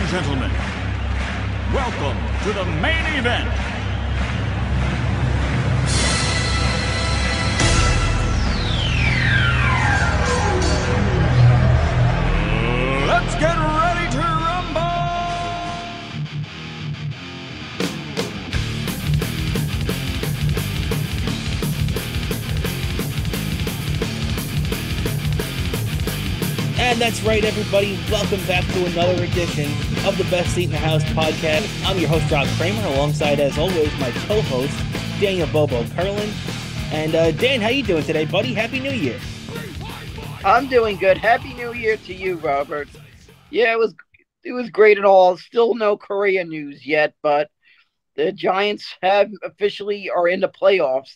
and gentlemen, welcome to the main event. Let's get ready And that's right, everybody. Welcome back to another edition of the Best Seat in the House podcast. I'm your host, Rob Kramer, alongside, as always, my co-host, Daniel Bobo Curlin. And uh, Dan, how you doing today, buddy? Happy New Year. I'm doing good. Happy New Year to you, Robert. Yeah, it was it was great and all. Still no Correa news yet, but the Giants have officially are in the playoffs.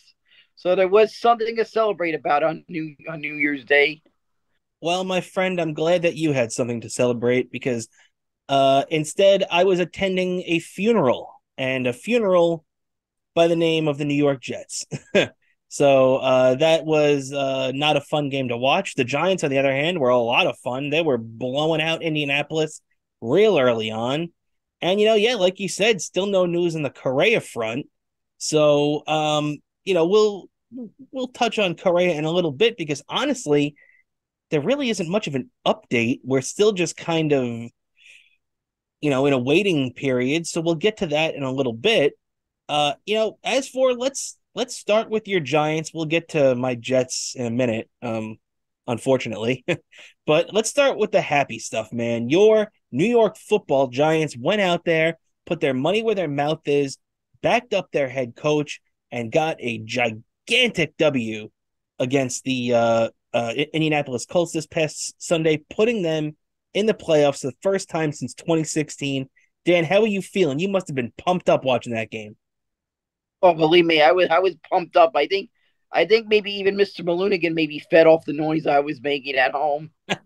So there was something to celebrate about on New on New Year's Day. Well, my friend, I'm glad that you had something to celebrate because uh, instead I was attending a funeral and a funeral by the name of the New York Jets. so uh, that was uh, not a fun game to watch. The Giants, on the other hand, were a lot of fun. They were blowing out Indianapolis real early on. And, you know, yeah, like you said, still no news in the Correa front. So, um, you know, we'll we'll touch on Correa in a little bit because honestly, there really isn't much of an update. We're still just kind of, you know, in a waiting period. So we'll get to that in a little bit. Uh, you know, as for let's let's start with your Giants. We'll get to my Jets in a minute. Um, unfortunately, but let's start with the happy stuff, man. Your New York Football Giants went out there, put their money where their mouth is, backed up their head coach, and got a gigantic W against the uh, uh, Indianapolis Colts this past Sunday, putting them in the playoffs the first time since 2016. Dan, how are you feeling? You must have been pumped up watching that game. Oh, believe me, I was I was pumped up. I think I think maybe even Mr. Malunigan maybe fed off the noise I was making at home.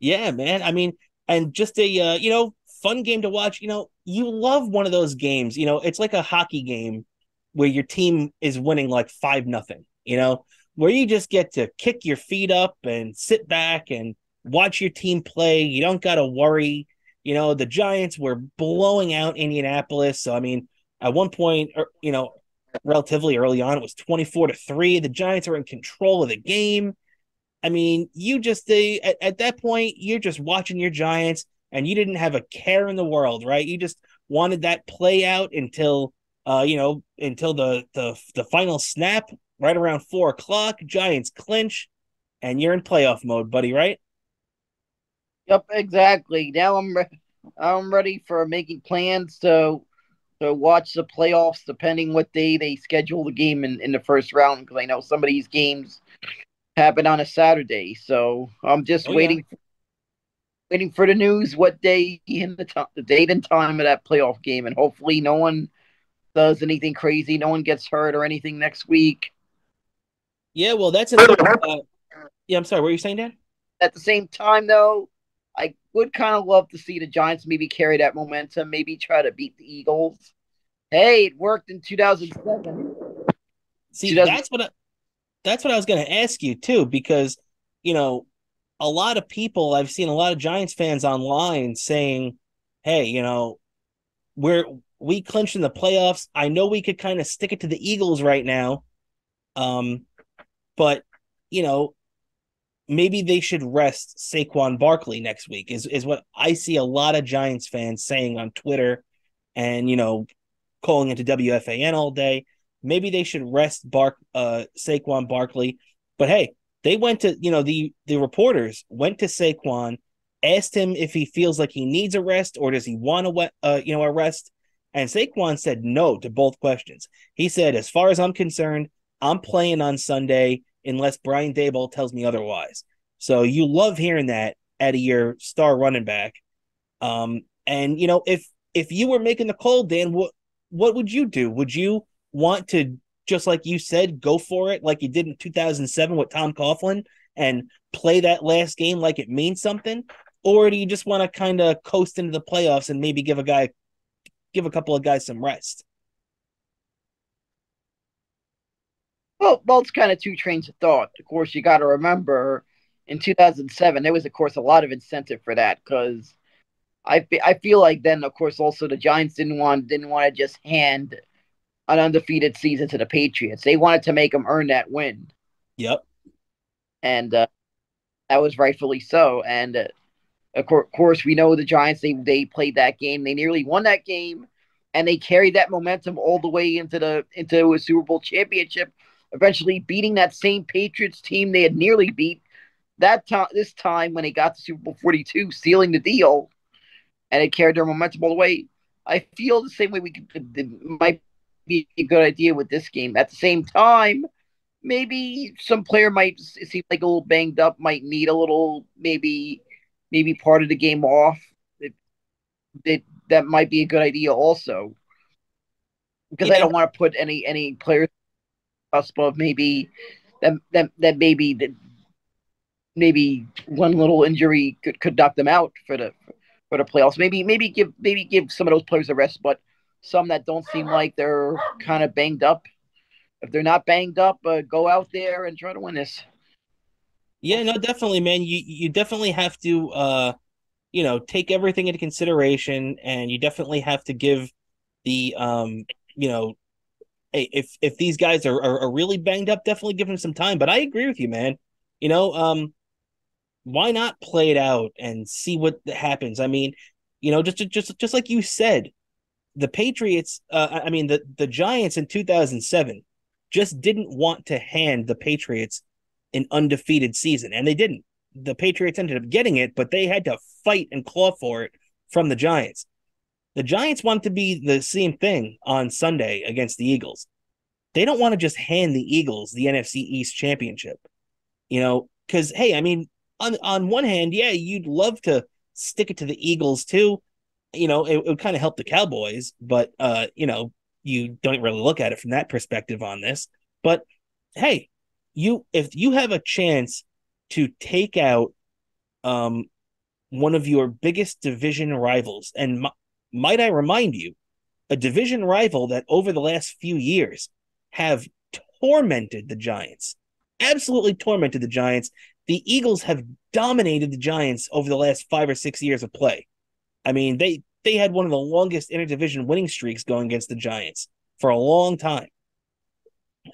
yeah, man. I mean, and just a uh, you know fun game to watch. You know, you love one of those games. You know, it's like a hockey game where your team is winning like five nothing. You know, where you just get to kick your feet up and sit back and watch your team play. You don't got to worry. You know, the Giants were blowing out Indianapolis. So, I mean, at one point, er, you know, relatively early on, it was 24 to 3. The Giants are in control of the game. I mean, you just, uh, at, at that point, you're just watching your Giants and you didn't have a care in the world, right? You just wanted that play out until, uh, you know, until the, the, the final snap right around four o'clock. Giants clinch, and you're in playoff mode, buddy. Right? Yep, exactly. Now I'm re- I'm ready for making plans to to watch the playoffs, depending what day they schedule the game in, in the first round. Because I know some of these games happen on a Saturday, so I'm just Oh, waiting. Waiting for the news, what day in the time, the date and time of that playoff game, and hopefully no one does anything crazy, no one gets hurt or anything next week. Yeah. Well, that's another. Uh, yeah, I'm sorry. What were you saying, Dan? At the same time, though, I would kind of love to see the Giants maybe carry that momentum, maybe try to beat the Eagles. Hey, it worked in 2007. See, She doesn't- that's what I, that's what I was going to ask you too, because you know, a lot of people I've seen a lot of Giants fans online saying, "Hey, you know, we're we clinched in the playoffs. I know we could kind of stick it to the Eagles right now, um, but you know, maybe they should rest Saquon Barkley next week." Is is what I see a lot of Giants fans saying on Twitter, and you know, calling into WFAN all day maybe they should rest Bark uh Saquon Barkley. But hey, they went to you know the the reporters went to Saquon, asked him if he feels like he needs a rest or does he want to uh you know a rest, and Saquon said no to both questions. He said, as far as I'm concerned, I'm playing on Sunday unless Brian Daboll tells me otherwise. So you love hearing that out of your star running back. Um, and you know if if you were making the call, Dan, what what would you do? Would you want to just like you said, go for it like you did in 2007 with Tom Coughlin and play that last game like it means something? Or do you just want to kind of coast into the playoffs and maybe give a guy, give a couple of guys some rest? Well, well, it's kind of two trains of thought. Of course, you got to remember in 2007, there was of course a lot of incentive for that because I I feel like then of course also the Giants didn't want didn't want to just hand an undefeated season to the Patriots. They wanted to make them earn that win. Yep. And uh, that was rightfully so. And uh, of course, we know the Giants. They they played that game. They nearly won that game, and they carried that momentum all the way into the into a Super Bowl championship. Eventually, beating that same Patriots team they had nearly beat that time. This time, when they got to Super Bowl Forty Two, sealing the deal, and it carried their momentum all the way. I feel the same way. We could, it might be a good idea with this game. At the same time, maybe some player might seem like a little banged up, might need a little maybe maybe part of the game off. It, it that might be a good idea also. Because yeah. I don't want to put any any players cusp of maybe that that that maybe that maybe one little injury could, could knock them out for the for the playoffs. Maybe maybe give maybe give some of those players a rest, but some that don't seem like they're kind of banged up. If they're not banged up, uh, go out there and try to win this. Yeah, no, definitely, man. You you definitely have to, uh, you know, take everything into consideration, and you definitely have to give the, um, you know, hey, if if these guys are, are, are really banged up, definitely give them some time. But I agree with you, man. You know, um, why not play it out and see what happens? I mean, you know, just just just like you said, the Patriots, uh, I mean the the Giants in 2007 just didn't want to hand the Patriots an undefeated season, and they didn't. The Patriots ended up getting it, but they had to fight and claw for it from the Giants. The Giants want to be the same thing on Sunday against the Eagles. They don't want to just hand the Eagles the NFC East championship. You know, because hey, I mean, on on one hand, yeah, you'd love to stick it to the Eagles too you know, it, it would kind of help the Cowboys, but uh, you know, you don't really look at it from that perspective on this. But hey, you if you have a chance to take out um one of your biggest division rivals, and might I remind you, a division rival that over the last few years have tormented the Giants, absolutely tormented the Giants. The Eagles have dominated the Giants over the last five or six years of play. I mean, they they had one of the longest interdivision winning streaks going against the Giants for a long time.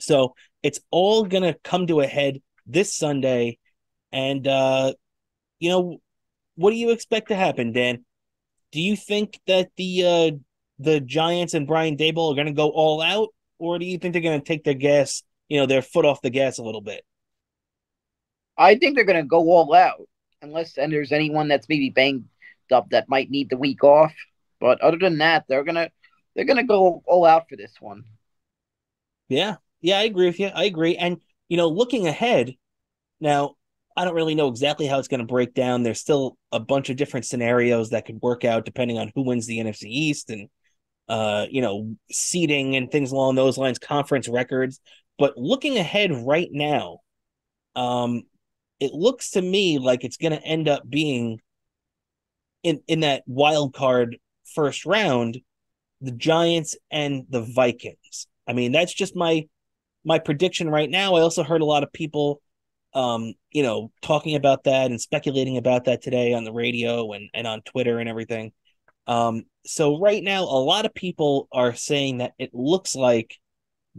So it's all gonna come to a head this Sunday. And uh, you know, what do you expect to happen, Dan? Do you think that the uh the Giants and Brian Daboll are gonna go all out, or do you think they're gonna take their gas, you know, their foot off the gas a little bit? I think they're gonna go all out, unless and there's anyone that's maybe banged up that might need the week off. But other than that, they're gonna they're gonna go all out for this one. Yeah, yeah, I agree with you. I agree. And you know, looking ahead, now I don't really know exactly how it's going to break down. There's still a bunch of different scenarios that could work out depending on who wins the NFC East and uh, you know, seating and things along those lines, conference records. But looking ahead right now, um, it looks to me like it's going to end up being in in that wild card first round, the Giants and the Vikings. I mean, that's just my my prediction right now. I also heard a lot of people um, you know, talking about that and speculating about that today on the radio and, and on Twitter and everything. Um, so right now, a lot of people are saying that it looks like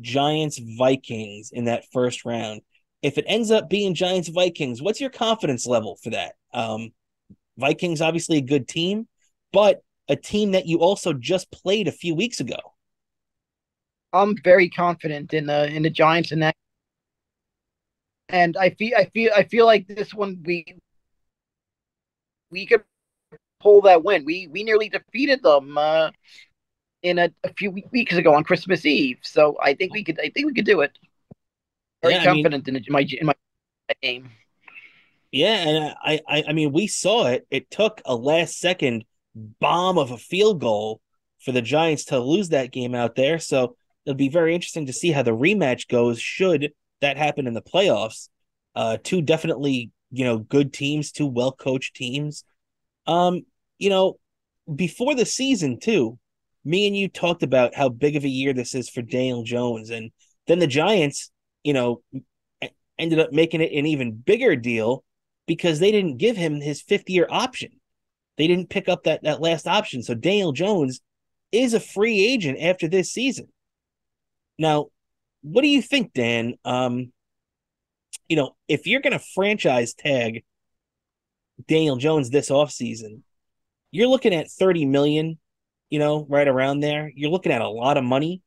Giants Vikings in that first round. If it ends up being Giants Vikings, what's your confidence level for that? Um, Vikings obviously a good team, but a team that you also just played a few weeks ago. I'm very confident in the in the Giants in that, and I feel I feel I feel like this one we we could pull that win. We we nearly defeated them uh, in a, a few weeks ago on Christmas Eve, so I think we could I think we could do it. Very yeah, confident I mean, in my in my game. Yeah, and I, I, I mean, we saw it. It took a last second bomb of a field goal for the Giants to lose that game out there. So it'll be very interesting to see how the rematch goes. Should that happened in the playoffs? Uh, two definitely, you know, good teams, two well coached teams. Um, you know, before the season too, me and you talked about how big of a year this is for Daniel Jones, and then the Giants, you know, ended up making it an even bigger deal because they didn't give him his fifth year option. They didn't pick up that, that last option. So Daniel Jones is a free agent after this season. Now, what do you think, Dan? Um, you know, if you're going to franchise tag Daniel Jones this offseason, you're looking at 30 million, you know, right around there. You're looking at a lot of money.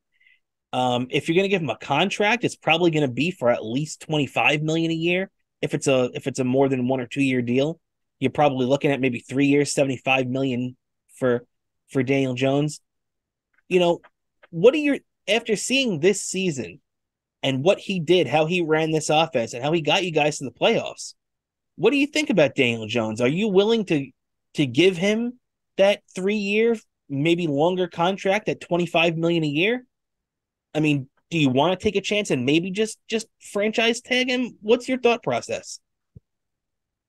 Um, if you're going to give him a contract, it's probably going to be for at least 25 million a year. If it's a if it's a more than one or two year deal, you're probably looking at maybe 3 years, 75 million for for Daniel Jones. You know, what are your after seeing this season and what he did, how he ran this offense and how he got you guys to the playoffs? What do you think about Daniel Jones? Are you willing to to give him that 3 year, maybe longer contract at 25 million a year? I mean, do you want to take a chance and maybe just just franchise tag him? What's your thought process?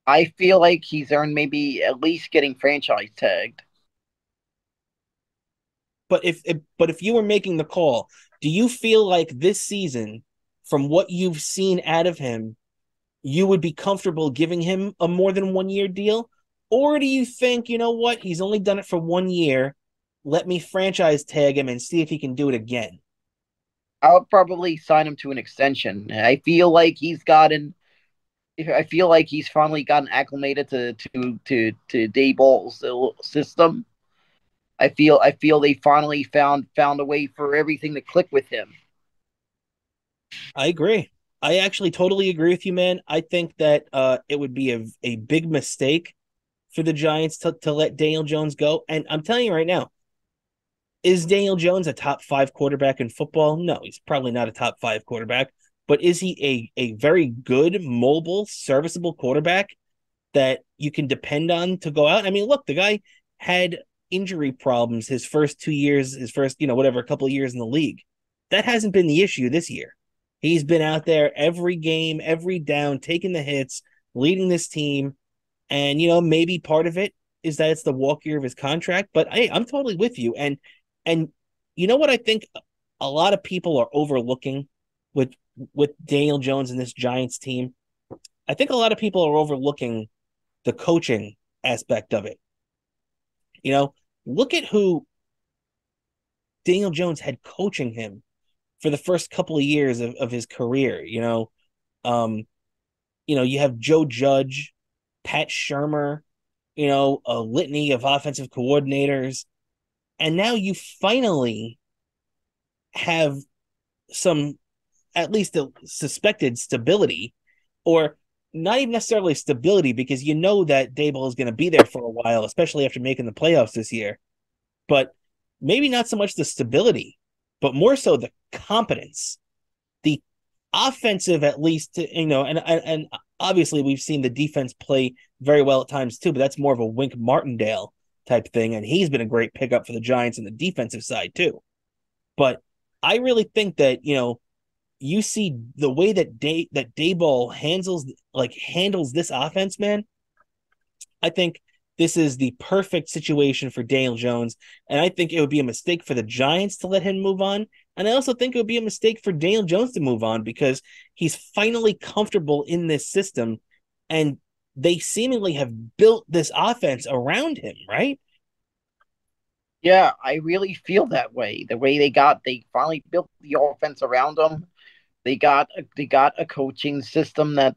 I feel like he's earned maybe at least getting franchise tagged. But if, if but if you were making the call, do you feel like this season, from what you've seen out of him, you would be comfortable giving him a more than one year deal? Or do you think, you know what, he's only done it for one year. Let me franchise tag him and see if he can do it again. I'll probably sign him to an extension. I feel like he's gotten. I feel like he's finally gotten acclimated to to to to Daboll's uh, system. I feel I feel they finally found found a way for everything to click with him. I agree. I actually totally agree with you, man. I think that uh, it would be a, a big mistake for the Giants to, to let Daniel Jones go. And I'm telling you right now, is Daniel Jones a top five quarterback in football? No, he's probably not a top five quarterback. But is he a, a very good, mobile, serviceable quarterback that you can depend on to go out? I mean, look, the guy had injury problems his first two years, his first, you know, whatever, a couple of years in the league. That hasn't been the issue this year. He's been out there every game, every down, taking the hits, leading this team. And, you know, maybe part of it is that it's the walk year of his contract. But hey, I'm totally with you. And and you know what I think a lot of people are overlooking with with Daniel Jones and this Giants team? I think a lot of people are overlooking the coaching aspect of it. You know, look at who Daniel Jones had coaching him for the first couple of years of, of his career. You know, um, you know, you have Joe Judge, Pat Shurmur, you know, a litany of offensive coordinators and now you finally have some at least a suspected stability or not even necessarily stability because you know that Daboll is going to be there for a while, especially after making the playoffs this year. But maybe not so much the stability, but more so the competence, the offensive, at least, you know, and, and, and obviously we've seen the defense play very well at times too, but that's more of a Wink Martindale type thing. And he's been a great pickup for the Giants in the defensive side too. But I really think that, you know, you see the way that Day that Daboll handles like handles this offense, man. I think this is the perfect situation for Daniel Jones. And I think it would be a mistake for the Giants to let him move on. And I also think it would be a mistake for Daniel Jones to move on because he's finally comfortable in this system. And they seemingly have built this offense around him, right? Yeah, I really feel that way. The way they got, they finally built the offense around him. They got, they got a coaching system that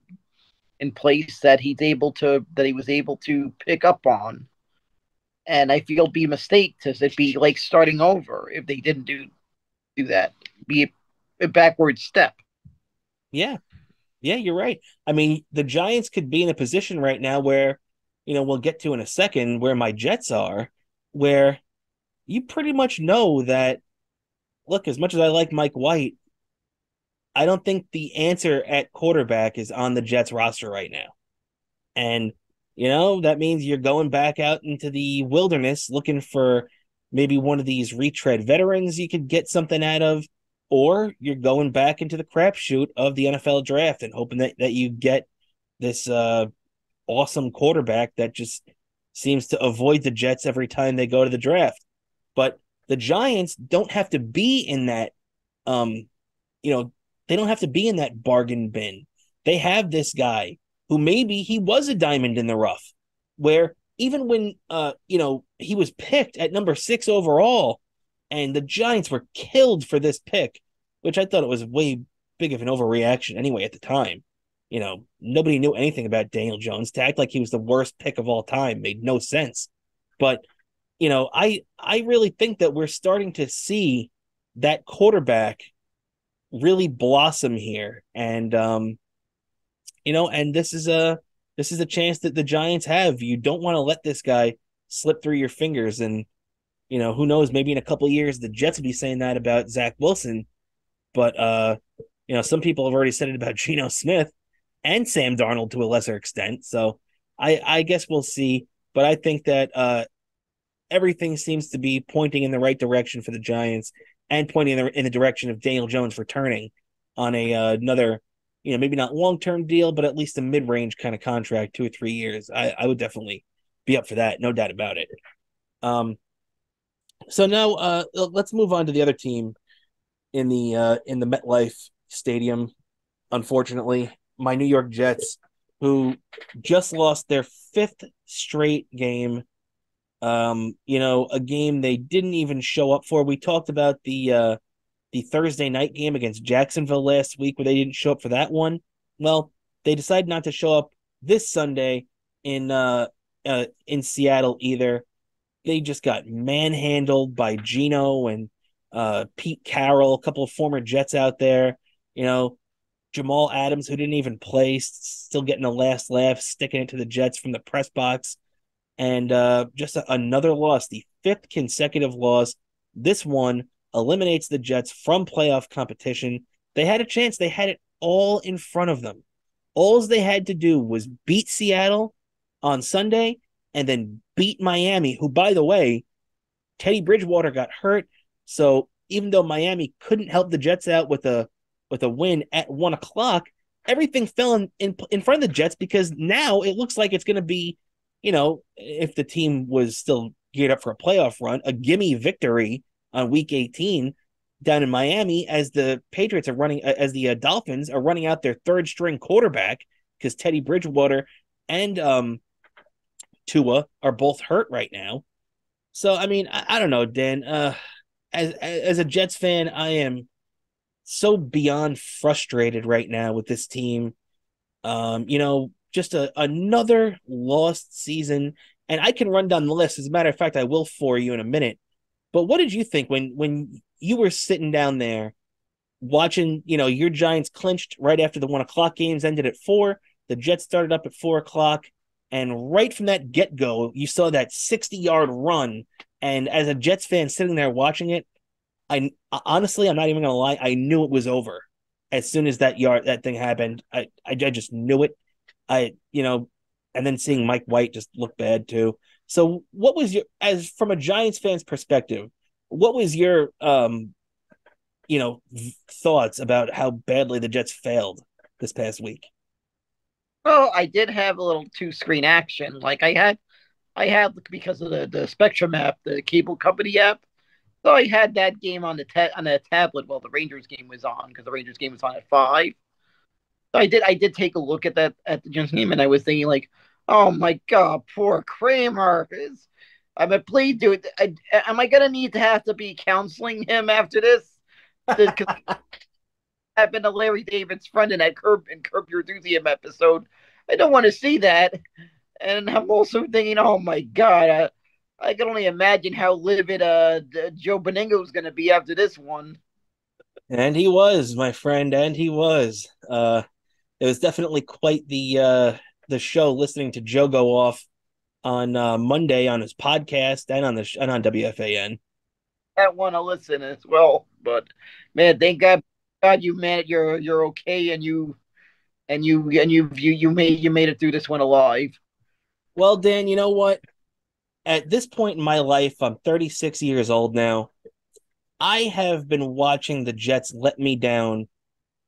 in place that he's able to, that he was able to pick up on. And I feel be a mistake to it would be like starting over if they didn't do do that. Be a, a backward step. Yeah, yeah, you're right. I mean, the Giants could be in a position right now where, you know, we'll get to in a second where my Jets are, where you pretty much know that. Look, as much as I like Mike White, I don't think the answer at quarterback is on the Jets roster right now. And, you know, that means you're going back out into the wilderness looking for maybe one of these retread veterans you could get something out of or you're going back into the crapshoot of the NFL draft and hoping that, that you get this uh, awesome quarterback that just seems to avoid the Jets every time they go to the draft. But the Giants don't have to be in that, um, you know, they don't have to be in that bargain bin. They have this guy who maybe he was a diamond in the rough, where even when uh you know he was picked at number six overall, and the Giants were killed for this pick, which I thought it was way big of an overreaction anyway at the time. You know, nobody knew anything about Daniel Jones. To act like he was the worst pick of all time made no sense. But you know, I I really think that we're starting to see that quarterback really blossom here, and um, you know, and this is a this is a chance that the Giants have. You don't want to let this guy slip through your fingers, and you know, who knows? Maybe in a couple years, the Jets will be saying that about Zach Wilson, but uh, you know, some people have already said it about Geno Smith and Sam Darnold to a lesser extent. So I I guess we'll see. But I think that uh, everything seems to be pointing in the right direction for the Giants and pointing in the, in the direction of Daniel Jones returning on a uh, another, you know, maybe not long term deal, but at least a mid range kind of contract, two or three years. I, I would definitely be up for that, no doubt about it. Um, so now uh, let's move on to the other team in the uh, in the MetLife Stadium. Unfortunately, my New York Jets, who just lost their fifth straight game um, you know, a game they didn't even show up for. We talked about the uh the Thursday night game against Jacksonville last week where they didn't show up for that one. Well, they decided not to show up this Sunday in uh, uh in Seattle either. They just got manhandled by Geno and uh Pete Carroll, a couple of former Jets out there. You know, Jamal Adams, who didn't even play, still getting a last laugh, sticking it to the Jets from the press box and uh, just a, another loss, the fifth consecutive loss. This one eliminates the Jets from playoff competition. They had a chance, they had it all in front of them. All they had to do was beat Seattle on Sunday and then beat Miami, who, by the way, Teddy Bridgewater got hurt. So even though Miami couldn't help the Jets out with a with a win at one o'clock, everything fell in, in, in front of the Jets because now it looks like it's going to be you know, if the team was still geared up for a playoff run, a gimme victory on week 18 down in Miami as the Patriots are running, as the uh, Dolphins are running out their third string quarterback because Teddy Bridgewater and um, Tua are both hurt right now. So, I mean, I, I don't know, Dan. Uh, as as a Jets fan, I am so beyond frustrated right now with this team. Um, you know, just a, another lost season. And I can run down the list. As a matter of fact, I will for you in a minute. But what did you think when when you were sitting down there watching, you know, your Giants clinched right after the one o'clock games ended at four. The Jets started up at four o'clock. And right from that get go, you saw that 60 yard run. And as a Jets fan sitting there watching it, I honestly, I'm not even gonna lie, I knew it was over as soon as that yard that thing happened. I I, I just knew it. I, you know, and then seeing Mike White just look bad too. So, what was your, as from a Giants fan's perspective, what was your, um, you know, thoughts about how badly the Jets failed this past week? Well, I did have a little two screen action. Like I had, I had because of the the Spectrum app, the cable company app. So I had that game on the ta- on the tablet while the Rangers game was on because the Rangers game was on at five. I did I did take a look at that at the Giants game, and I was thinking like, oh my god, poor Kramer. Is I'm a please, dude. I, am I gonna need to have to be counseling him after this? I've been a Larry David's friend in that Curb and Curb Your Enthusiasm episode. I don't want to see that. And I'm also thinking, oh my god, I, I can only imagine how livid uh Joe Benigno is gonna be after this one. And he was, my friend, and he was. Uh it was definitely quite the uh, the show listening to Joe go off on uh, Monday on his podcast and on the sh- and on WFAN. I want to listen as well, but man, thank God, God, you man, you're you're okay, and you and you and you you you made you made it through this one alive. Well, Dan, you know what? At this point in my life, I'm 36 years old now. I have been watching the Jets let me down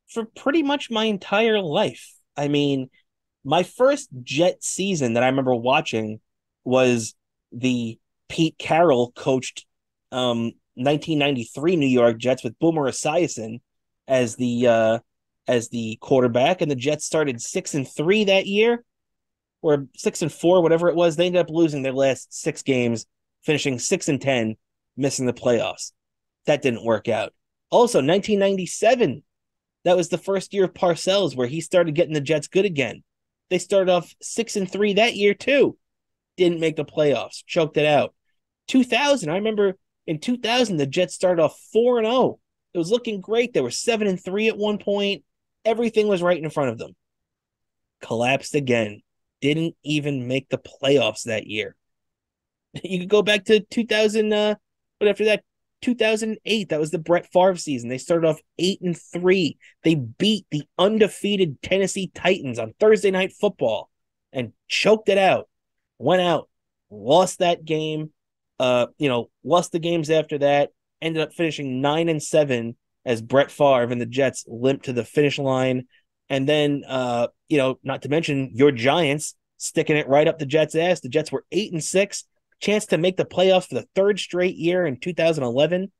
for pretty much my entire life. I mean, my first Jet season that I remember watching was the Pete Carroll coached um, 1993 New York Jets with Boomer Esiason as the uh, as the quarterback, and the Jets started six and three that year, or six and four, whatever it was. They ended up losing their last six games, finishing six and ten, missing the playoffs. That didn't work out. Also, 1997, that was the first year of Parcells where he started getting the Jets good again. They started off six and three that year too. Didn't make the playoffs, choked it out. 2000, I remember in 2000 the Jets started off four and zero. Oh. It was looking great. They were seven and three at one point. Everything was right in front of them. Collapsed again. Didn't even make the playoffs that year. You could go back to 2000. Uh, but after that, 2008. That was the Brett Favre season. They started off eight and three. They beat the undefeated Tennessee Titans on Thursday Night Football and choked it out. Went out, lost that game. Uh, you know, lost the games after that. Ended up finishing nine and seven as Brett Favre and the Jets limped to the finish line. And then, uh, you know, not to mention your Giants sticking it right up the Jets' ass. The Jets were eight and six chance to make the playoffs for the third straight year in 2011.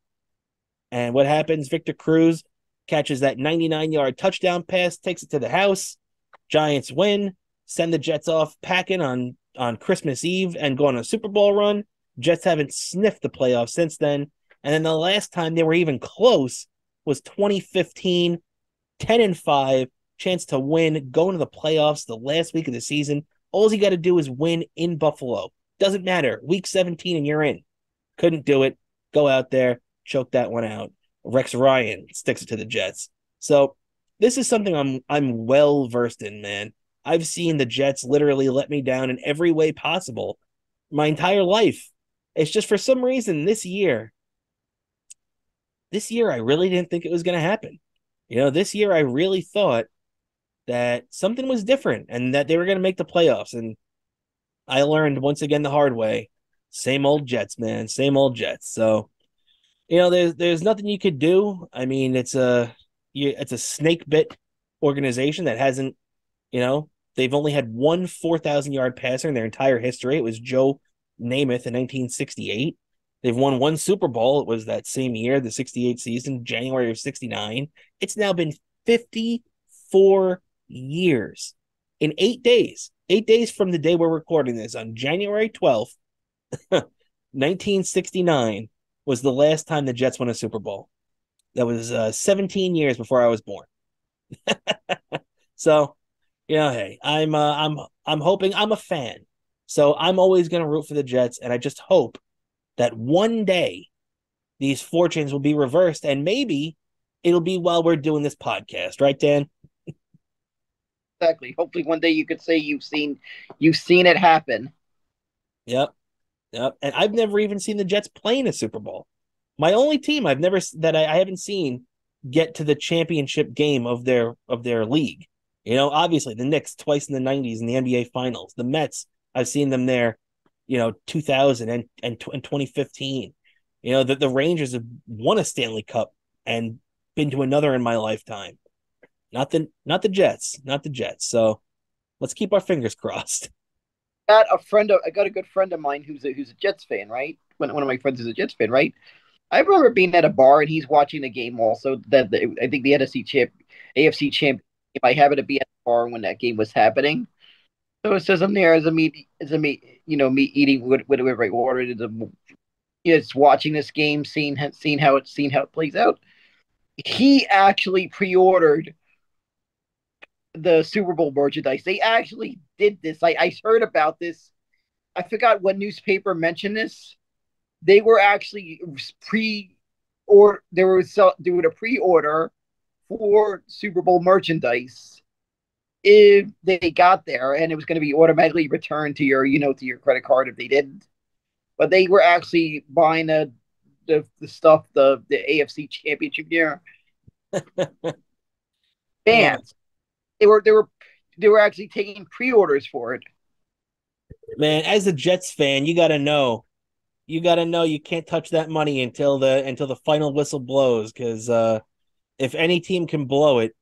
And what happens? Victor Cruz catches that 99 yard touchdown pass, takes it to the house. Giants win, send the Jets off packing on, on Christmas Eve and go on a Super Bowl run. Jets haven't sniffed the playoffs since then. And then the last time they were even close was 2015, 10 and 5, chance to win, go into the playoffs the last week of the season. All you got to do is win in Buffalo. Doesn't matter. Week 17 and you're in. Couldn't do it. Go out there, choke that one out. Rex Ryan sticks it to the Jets. So this is something I'm I'm well versed in, man. I've seen the Jets literally let me down in every way possible my entire life. It's just for some reason this year, this year I really didn't think it was going to happen. You know, this year I really thought that something was different and that they were going to make the playoffs. And I learned once again the hard way. Same old Jets, man. Same old Jets. So, you know, there's there's nothing you could do. I mean, it's a it's a snake bit organization that hasn't, you know, they've only had one four thousand yard passer in their entire history. It was Joe Namath in 1968. They've won one Super Bowl. It was that same year, the 68 season, January of 69. It's now been 54 years in eight days eight days from the day we're recording this, on January 12th, 1969, was the last time the Jets won a Super Bowl. That was uh, 17 years before I was born. so, you know, hey, I'm uh, I'm I'm hoping I'm a fan. So I'm always going to root for the Jets and I just hope that one day these fortunes will be reversed and maybe it'll be while we're doing this podcast, right Dan? Exactly. Hopefully, one day you could say you've seen you've seen it happen. Yep, yep. And I've never even seen the Jets play in a Super Bowl. My only team I've never that I, I haven't seen get to the championship game of their of their league. You know, obviously the Knicks twice in the '90s in the NBA Finals. The Mets, I've seen them there. You know, 2000 and and, and 2015. You know, the, the Rangers have won a Stanley Cup and been to another in my lifetime. Not the not the Jets, not the Jets. So let's keep our fingers crossed. Got a friend of I got a good friend of mine who's a who's a Jets fan, right? One one of my friends is a Jets fan, right? I remember being at a bar and he's watching the game also. That the, I think the NFC champ, AFC champ. If I happened to be at the bar when that game was happening, so it says I'm there as a meat as a meat, you know, me eating whatever I ordered. It's watching this game, seeing seeing how it seeing how it plays out. He actually pre-ordered the Super Bowl merchandise. They actually did this. I, I heard about this. I forgot what newspaper mentioned this. They were actually pre or they were so, doing a pre order for Super Bowl merchandise if they got there and it was going to be automatically returned to your you know to your credit card if they didn't but they were actually buying the the, the stuff the the afc championship year fans they were they were they were actually taking pre-orders for it. Man, as a Jets fan, you got to know, you got to know you can't touch that money until the until the final whistle blows. Because uh, if any team can blow it,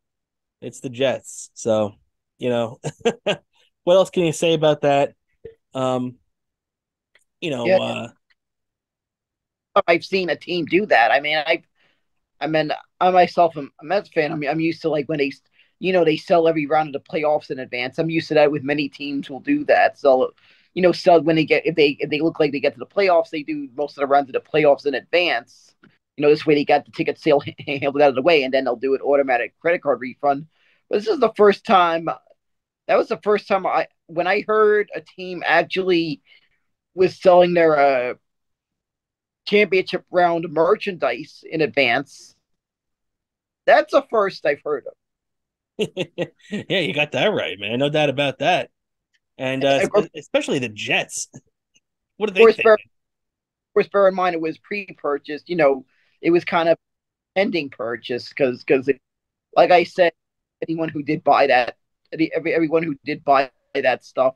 it's the Jets. So, you know, what else can you say about that? Um, you know, yeah. uh, I've seen a team do that. I mean, I, I mean, I myself am a Mets fan. I mean, I'm used to like when they you know, they sell every round of the playoffs in advance. I'm used to that with many teams will do that. So, you know, sell when they get if they if they look like they get to the playoffs, they do most of the rounds of the playoffs in advance. You know, this way they got the ticket sale handled out of the way, and then they'll do an automatic credit card refund. But this is the first time. That was the first time I when I heard a team actually was selling their uh, championship round merchandise in advance. That's the first I've heard of. yeah, you got that right, man. No doubt about that. And uh, especially the Jets. What are they think? Of course, bear in mind it was pre-purchased. You know, it was kind of pending purchase because because like I said, anyone who did buy that, every, everyone who did buy that stuff,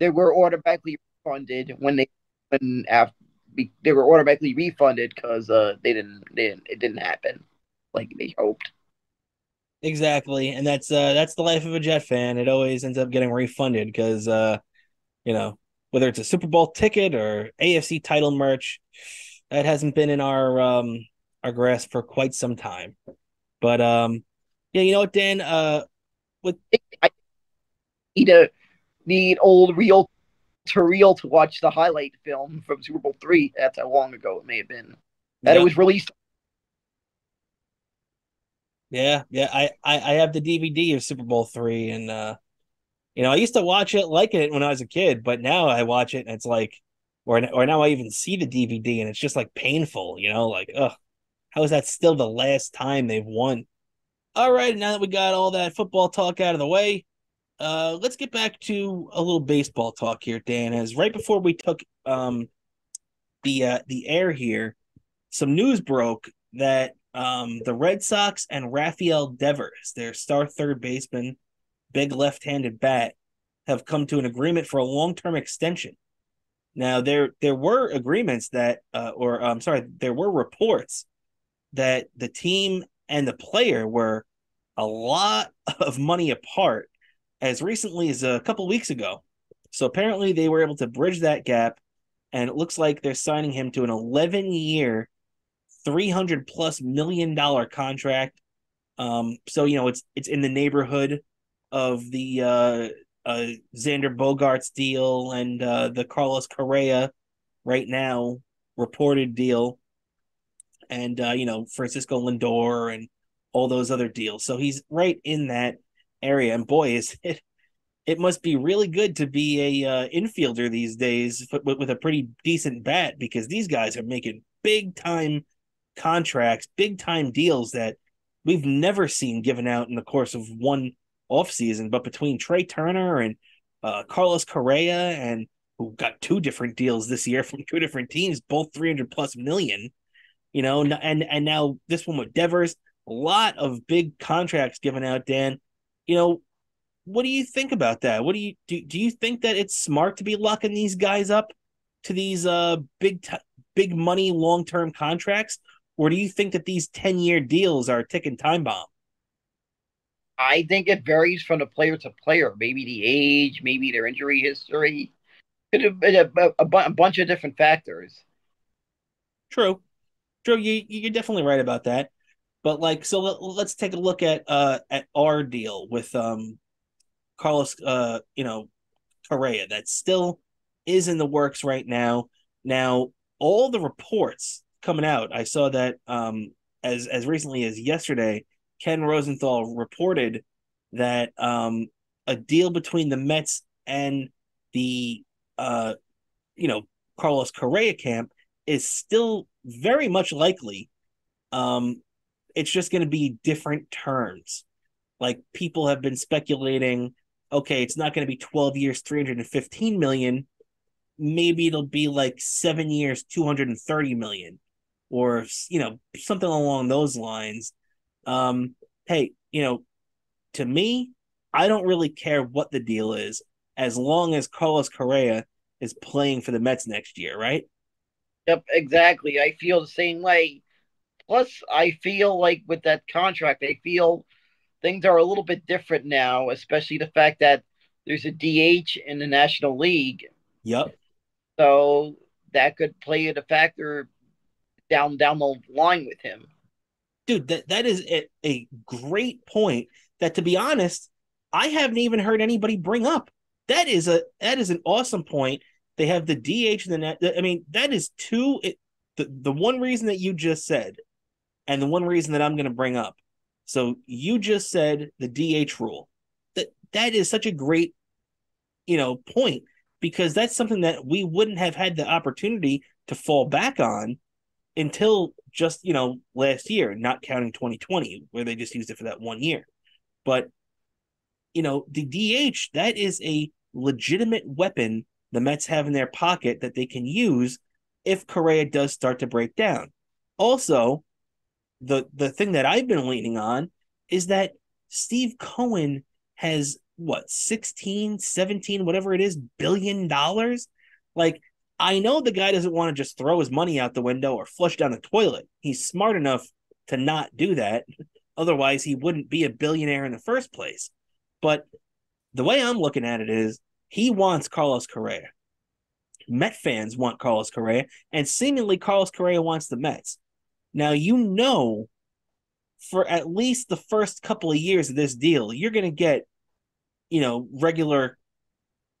they were automatically refunded when they when after they were automatically refunded because uh they didn't they didn't it didn't happen like they hoped. Exactly, and that's uh that's the life of a Jet fan. It always ends up getting refunded because uh you know whether it's a Super Bowl ticket or AFC title merch, that hasn't been in our um our grasp for quite some time. But um yeah, you know what, Dan? Uh, with I need a need old real to real to watch the highlight film from Super Bowl three. That's how long ago it may have been that it was released yeah, yeah. I, I, I have the DVD of Super Bowl three, and uh, you know, I used to watch it, liking it when I was a kid, but now I watch it and it's like, or or now I even see the DVD and it's just like painful, you know, like, ugh, how is that still the last time they've won? All right, now that we got all that football talk out of the way, uh, let's get back to a little baseball talk here, Dan. As right before we took um the uh, the air here, some news broke that um, the Red Sox and Rafael Devers, their star third baseman, big left-handed bat, have come to an agreement for a long-term extension. Now there there were agreements that, uh, or I'm sorry, there were reports that the team and the player were a lot of money apart as recently as a couple weeks ago. So apparently they were able to bridge that gap, and it looks like they're signing him to an 11 year 300 plus million dollar contract. Um, so you know it's it's in the neighborhood of the uh, uh, Xander Bogaerts deal and uh, the Carlos Correa right now reported deal, and uh, you know Francisco Lindor and all those other deals. So he's right in that area, and boy, is it it must be really good to be a uh, infielder these days with, with a pretty decent bat because these guys are making big time contracts, big time deals that we've never seen given out in the course of one offseason. But between Trea Turner and uh, Carlos Correa, and who got two different deals this year from two different teams, both 300 plus million, you know, and, and now this one with Devers, a lot of big contracts given out, Dan. You know, what do you think about that? What do you do? Do you think that it's smart to be locking these guys up to these uh big t- big money long term contracts, or do you think that these 10 year deals are a ticking time bomb? I think it varies from the player to player. Maybe the age, maybe their injury history. Could have been a, a, a bunch of different factors. True. True. You, you're definitely right about that. But like, so let, us take a look at uh at our deal with um Carlos uh you know Correa that still is in the works right now. Now all the reports coming out. I saw that um, as as recently as yesterday, Ken Rosenthal reported that um, a deal between the Mets and the uh, you know Carlos Correa camp is still very much likely. Um, it's just going to be different terms. Like people have been speculating, okay, it's not going to be 12 years, 315 million. Maybe it'll be like seven years, 230 million or you know something along those lines. Um hey you know to me i don't really care what the deal is as long as carlos correa is playing for the mets next year right? Yep exactly. I feel the same way. Plus i feel like with that contract i feel things are a little bit different now especially the fact that there's a dh in the national league. Yep so that could play a factor down down the line with him. Dude, that, that is a, a great point that to be honest, I haven't even heard anybody bring up. That is a that is an awesome point. They have the DH and the net. I mean, that is two. It, the the one reason that you just said, and the one reason that I'm going to bring up. So you just said the DH rule. That that is such a great, you know, point because that's something that we wouldn't have had the opportunity to fall back on until just you know last year, not counting 2020 where they just used it for that one year. But you know, the DH that is a legitimate weapon the Mets have in their pocket that they can use if Correa does start to break down. Also, the the thing that I've been leaning on is that Steve Cohen has what 16, 17, whatever it is, billion dollars. Like I know the guy doesn't want to just throw his money out the window or flush down the toilet. He's smart enough to not do that. Otherwise, he wouldn't be a billionaire in the first place. But the way I'm looking at it is he wants Carlos Correa. Met fans want Carlos Correa, and seemingly Carlos Correa wants the Mets. Now, you know, for at least the first couple of years of this deal, you're going to get, you know, regular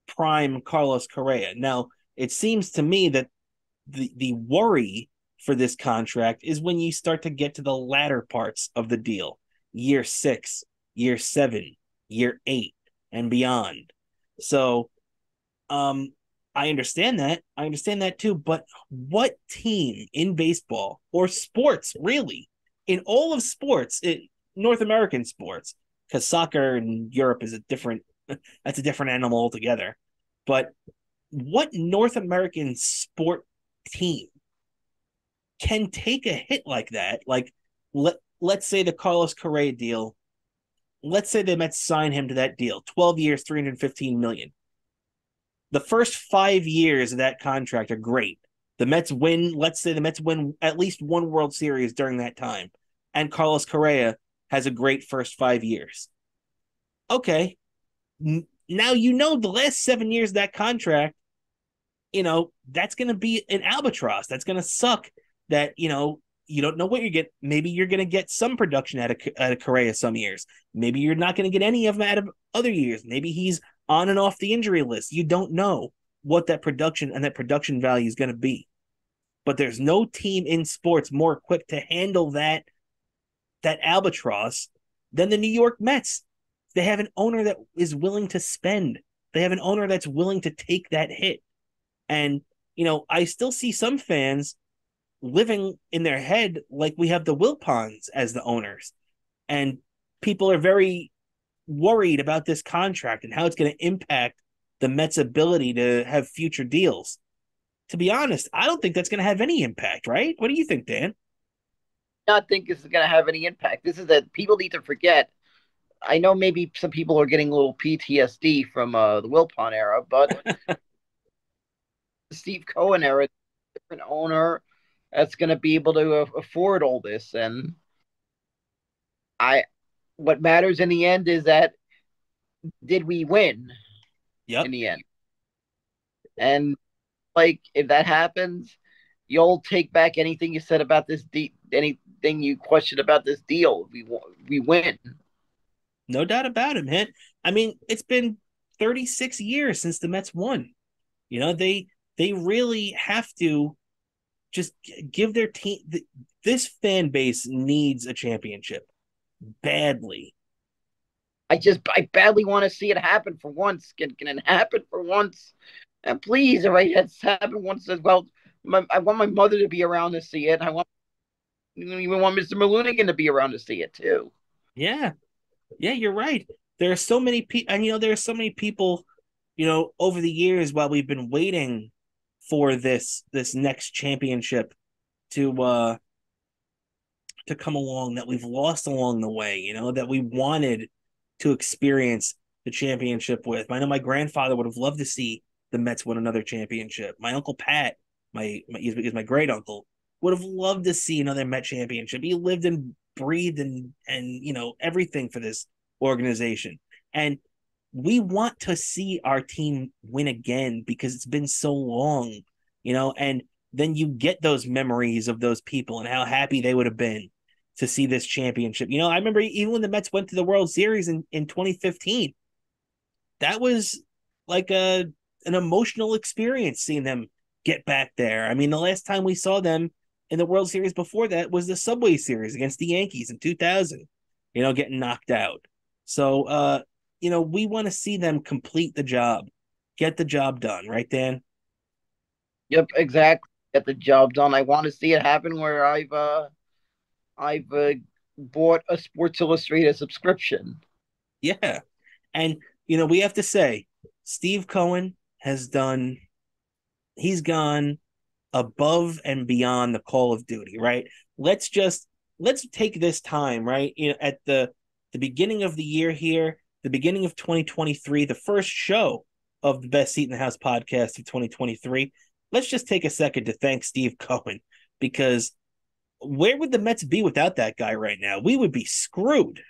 prime Carlos Correa. Now, it seems to me that the, the worry for this contract is when you start to get to the latter parts of the deal year six, year seven, year eight, and beyond. So, um, I understand that. I understand that too. But what team in baseball or sports, really, in all of sports, it, North American sports, because soccer in Europe is a different, that's a different animal altogether. But what North American sport team can take a hit like that? Like, let let's say the Carlos Correa deal. Let's say the Mets sign him to that deal, twelve years, three hundred fifteen million the first five years of that contract are great. The Mets win, let's say the Mets win at least one World Series during that time. And Carlos Correa has a great first five years. Okay. Now you know the last seven years of that contract, you know, that's going to be an albatross. That's going to suck that, you know, you don't know what you're getting. Maybe you're going to get some production out of, out of Correa some years. Maybe you're not going to get any of them out of other years. Maybe he's on and off the injury list. You don't know what that production and that production value is going to be. But there's no team in sports more equipped to handle that that albatross than the New York Mets. They have an owner that is willing to spend. They have an owner that's willing to take that hit. And you know, I still see some fans living in their head like we have the Wilpons as the owners. And people are very worried about this contract and how it's going to impact the Mets' ability to have future deals. To be honest, I don't think that's going to have any impact, right? What do you think, Dan? I not think this is going to have any impact. This is that people need to forget. I know maybe some people are getting a little PTSD from uh, the Wilpon era, but Steve Cohen era, different owner that's going to be able to afford all this, and I what matters in the end is that did we win? Yep. In the end. And like if that happens, you'll take back anything you said about this de- anything you questioned about this deal. We we win. No doubt about it, man. I mean, it's been 36 years since the Mets won. You know, they they really have to just give their team this fan base needs a championship badly. I just I badly want to see it happen for once. Can can it happen for once? And please, if it's happened once as well, my, I want my mother to be around to see it. I want even want Mr. Malunigan to be around to see it too. Yeah, yeah, you're right. There are so many people, and you know there are so many people, you know, over the years while we've been waiting for this this next championship to uh to come along that we've lost along the way, you know, that we wanted to experience the championship with. I know my grandfather would have loved to see the Mets win another championship. My uncle Pat, my, my my great uncle, would have loved to see another Met championship. He lived and breathed and and you know everything for this organization. And we want to see our team win again because it's been so long, you know, and then you get those memories of those people and how happy they would have been to see this championship. You know, I remember even when the Mets went to the World Series in, in 2015, that was like a an emotional experience seeing them get back there. I mean, the last time we saw them in the World Series before that was the Subway Series against the Yankees in 2000, you know, getting knocked out. So, uh, you know, we want to see them complete the job, get the job done, right, Dan? Yep, exactly. Get the job done. I want to see it happen where I've uh I've uh, bought a Sports Illustrated subscription. Yeah. And you know, we have to say Steve Cohen has done he's gone above and beyond the call of duty, right? Let's just let's take this time, right? You know, at the the beginning of the year here, the beginning of 2023, the first show of the Best Seat in the House podcast of 2023. Let's just take a second to thank Steve Cohen because where would the Mets be without that guy right now? We would be screwed.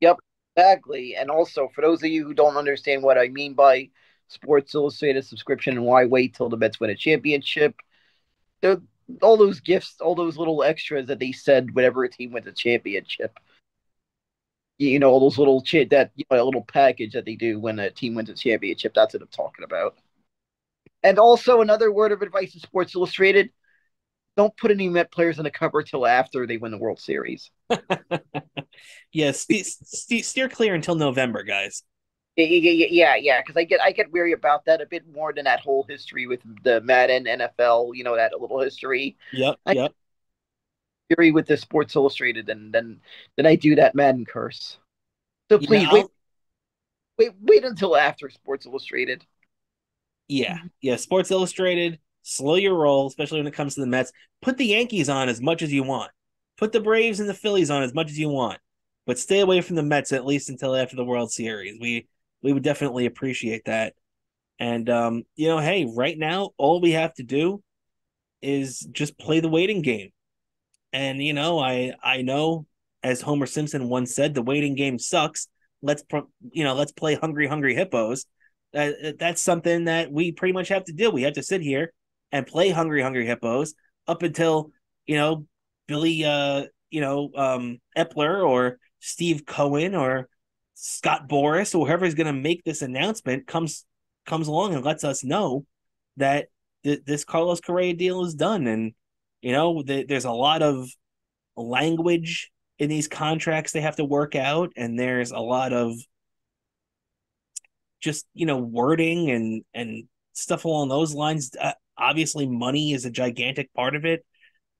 Yep, exactly. And also, for those of you who don't understand what I mean by Sports Illustrated subscription and why wait till the Mets win a championship, all those gifts, all those little extras that they send whenever a team wins a championship. You know, all those little shit that you know, a little package that they do when a team wins a championship. That's what I'm talking about. And also, another word of advice to Sports Illustrated don't put any Met players on the cover till after they win the World Series. yeah, st- st- steer clear until November, guys. Yeah, yeah, yeah. Because I get I get weary about that a bit more than that whole history with the Madden NFL. You know that little history. Yep, I yep. Weary with the Sports Illustrated and then then I do that Madden curse. So please Yeah, wait, wait, wait until after Sports Illustrated. Yeah, yeah. Sports Illustrated, slow your roll, especially when it comes to the Mets. Put the Yankees on as much as you want. Put the Braves and the Phillies on as much as you want, but stay away from the Mets at least until after the World Series. We we would definitely appreciate that. And um, you know, hey, right now all we have to do is just play the waiting game. And you know, I I know as Homer Simpson once said, the waiting game sucks. Let's you know, let's play hungry hungry hippos. That that's something that we pretty much have to do. We have to sit here and play hungry hungry hippos up until, you know, Billy uh, you know, um Eppler or Steve Cohen or Scott Boras or whoever is going to make this announcement comes comes along and lets us know that th- this Carlos Correa deal is done and you know th- there's a lot of language in these contracts they have to work out and there's a lot of just you know wording and and stuff along those lines. Uh, obviously money is a gigantic part of it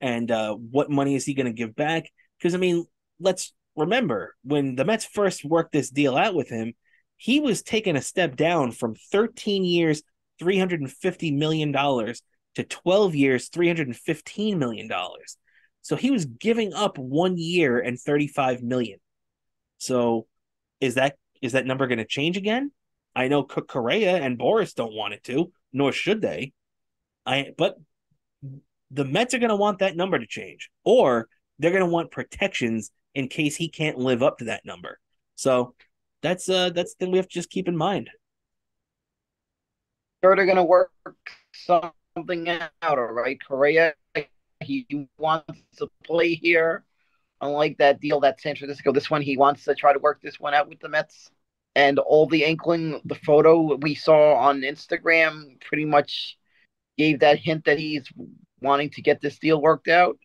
and uh what money is he going to give back? Because i mean let's remember when the mets first worked this deal out with him he was taking a step down from 13 years 350 million dollars to 12 years 315 million dollars so he was giving up one year and 35 million so is that is that number going to change again I know Correa and Boras don't want it to, nor should they. I but the Mets are going to want that number to change, or they're going to want protections in case he can't live up to that number. So that's uh that's the thing we have to just keep in mind. Sure, they're gonna work something out. All right, Correa, he wants to play here. Unlike that deal that San Francisco, this one he wants to try to work this one out with the Mets. And all the inkling, the photo we saw on Instagram pretty much gave that hint that he's wanting to get this deal worked out.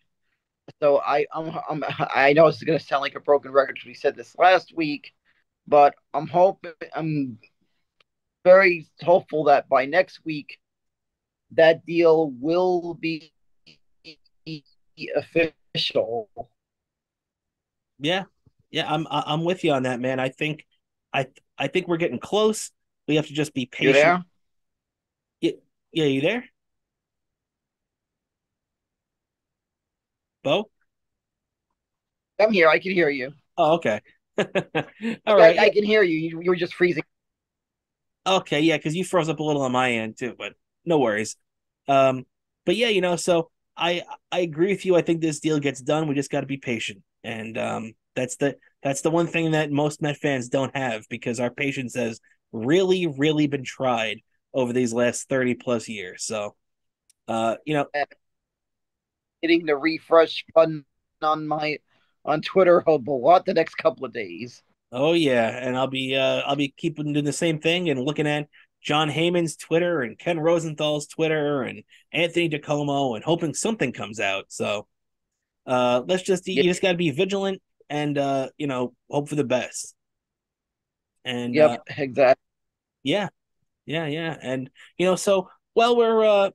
So I, I'm, I'm I know it's going to sound like a broken record because we said this last week, but I'm hoping, I'm very hopeful that by next week, that deal will be official. Yeah, yeah, I'm I- I'm with you on that, man. I think I I think we're getting close. We have to just be You patient. there? Yeah, you there, Bo? I'm here. I can hear you. Oh, okay. All I, right. I can hear you. You, you were just freezing. Okay, yeah, because you froze up a little on my end too, but no worries. Um, but yeah, you know, so I I agree with you. I think this deal gets done. We just got to be patient, and um, that's the that's the one thing that most Met fans don't have because our patience has really, really been tried over these last thirty plus years. So, uh, you know, Hitting the refresh button on my on Twitter a lot the next couple of days. Oh yeah, and I'll be uh, I'll be keeping doing the same thing and looking at Jon Heyman's Twitter and Ken Rosenthal's Twitter and Anthony DiComo and hoping something comes out. So uh, let's just you just got to be vigilant and uh, you know hope for the best. And yep, uh, exactly. Yeah, yeah, yeah, and you know so while we're uh,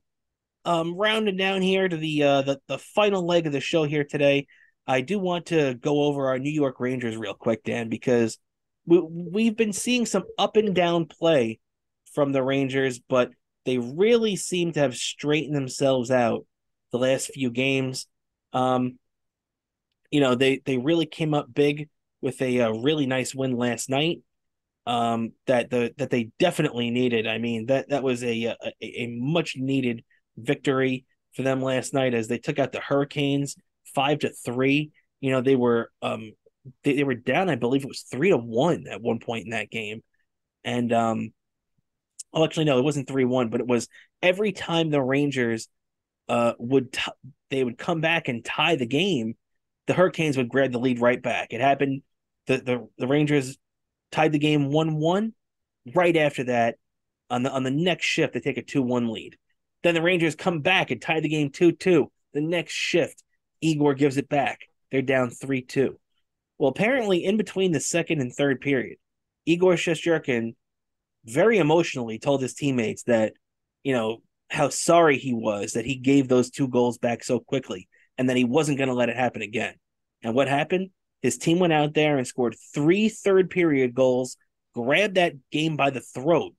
um, rounding down here to the uh, the the final leg of the show here today. I do want to go over our New York Rangers real quick, Dan, because we we've been seeing some up and down play from the Rangers, but they really seem to have straightened themselves out the last few games. Um, you know, they they really came up big with a, a really nice win last night. Um, that the that they definitely needed. I mean, that that was a a, a much needed victory for them last night as they took out the Hurricanes five to three. You know, they were um they, they were down, I believe it was three to one at one point in that game. And um oh actually no, it wasn't three one, but it was every time the Rangers uh would t- they would come back and tie the game, the Hurricanes would grab the lead right back. It happened the the, the Rangers tied the game one one. Right after that, on the on the next shift, they take a two one lead. Then the Rangers come back and tie the game two two. The next shift, Igor gives it back. They're down 3 2. Well, apparently, in between the second and third period, Igor Shesterkin very emotionally told his teammates that, you know, how sorry he was that he gave those two goals back so quickly and that he wasn't going to let it happen again. And what happened? His team went out there and scored three third period goals, grabbed that game by the throat,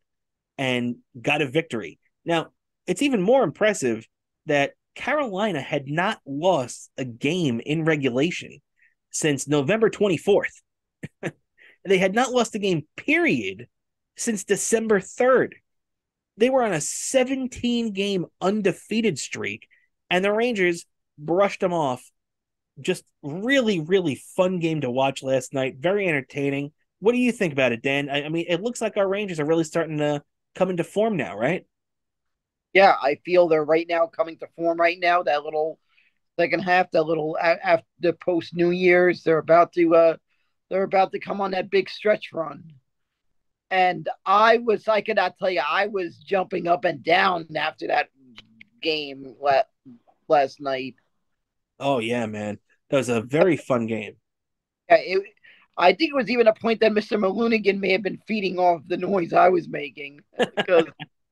and got a victory. Now, it's even more impressive that Carolina had not lost a game in regulation since November 24th. they had not lost a game, period, since December 3rd. They were on a 17 game undefeated streak, and the Rangers brushed them off. Just really, really fun game to watch last night. Very entertaining. What do you think about it, Dan? I, I mean, it looks like our Rangers are really starting to come into form now, right? yeah, I feel they're right now coming to form right now. That little second half, that little after post New Year's, they're about to uh they're about to come on that big stretch run. And I was I cannot tell you, I was jumping up and down after that game last night. Oh yeah, man. That was a very fun game. Yeah, it, I think it was even a point that Mr. Malunigan may have been feeding off the noise I was making because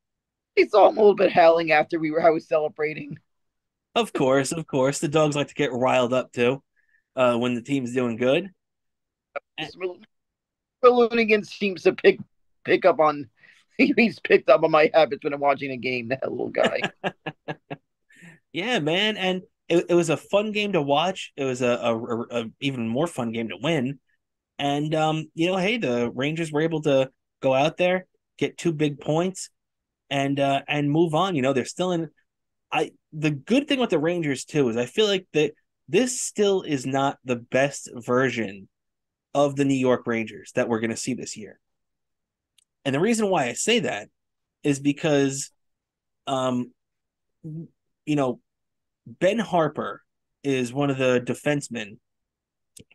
he saw him a little bit howling after we were I was celebrating. Of course, of course. The dogs like to get riled up too uh, when the team's doing good. The loonigan seems to pick pick up on he's picked up on my habits when I'm watching a game, that little guy. yeah, man. And it, it was a fun game to watch. It was a, a, a, a even more fun game to win. And um, you know, hey, the Rangers were able to go out there, get two big points, and uh and move on. You know, they're still in. I the good thing with the Rangers too is I feel like that this still is not the best version of the New York Rangers that we're going to see this year. And the reason why I say that is because, um, you know, Ben Harpur is one of the defensemen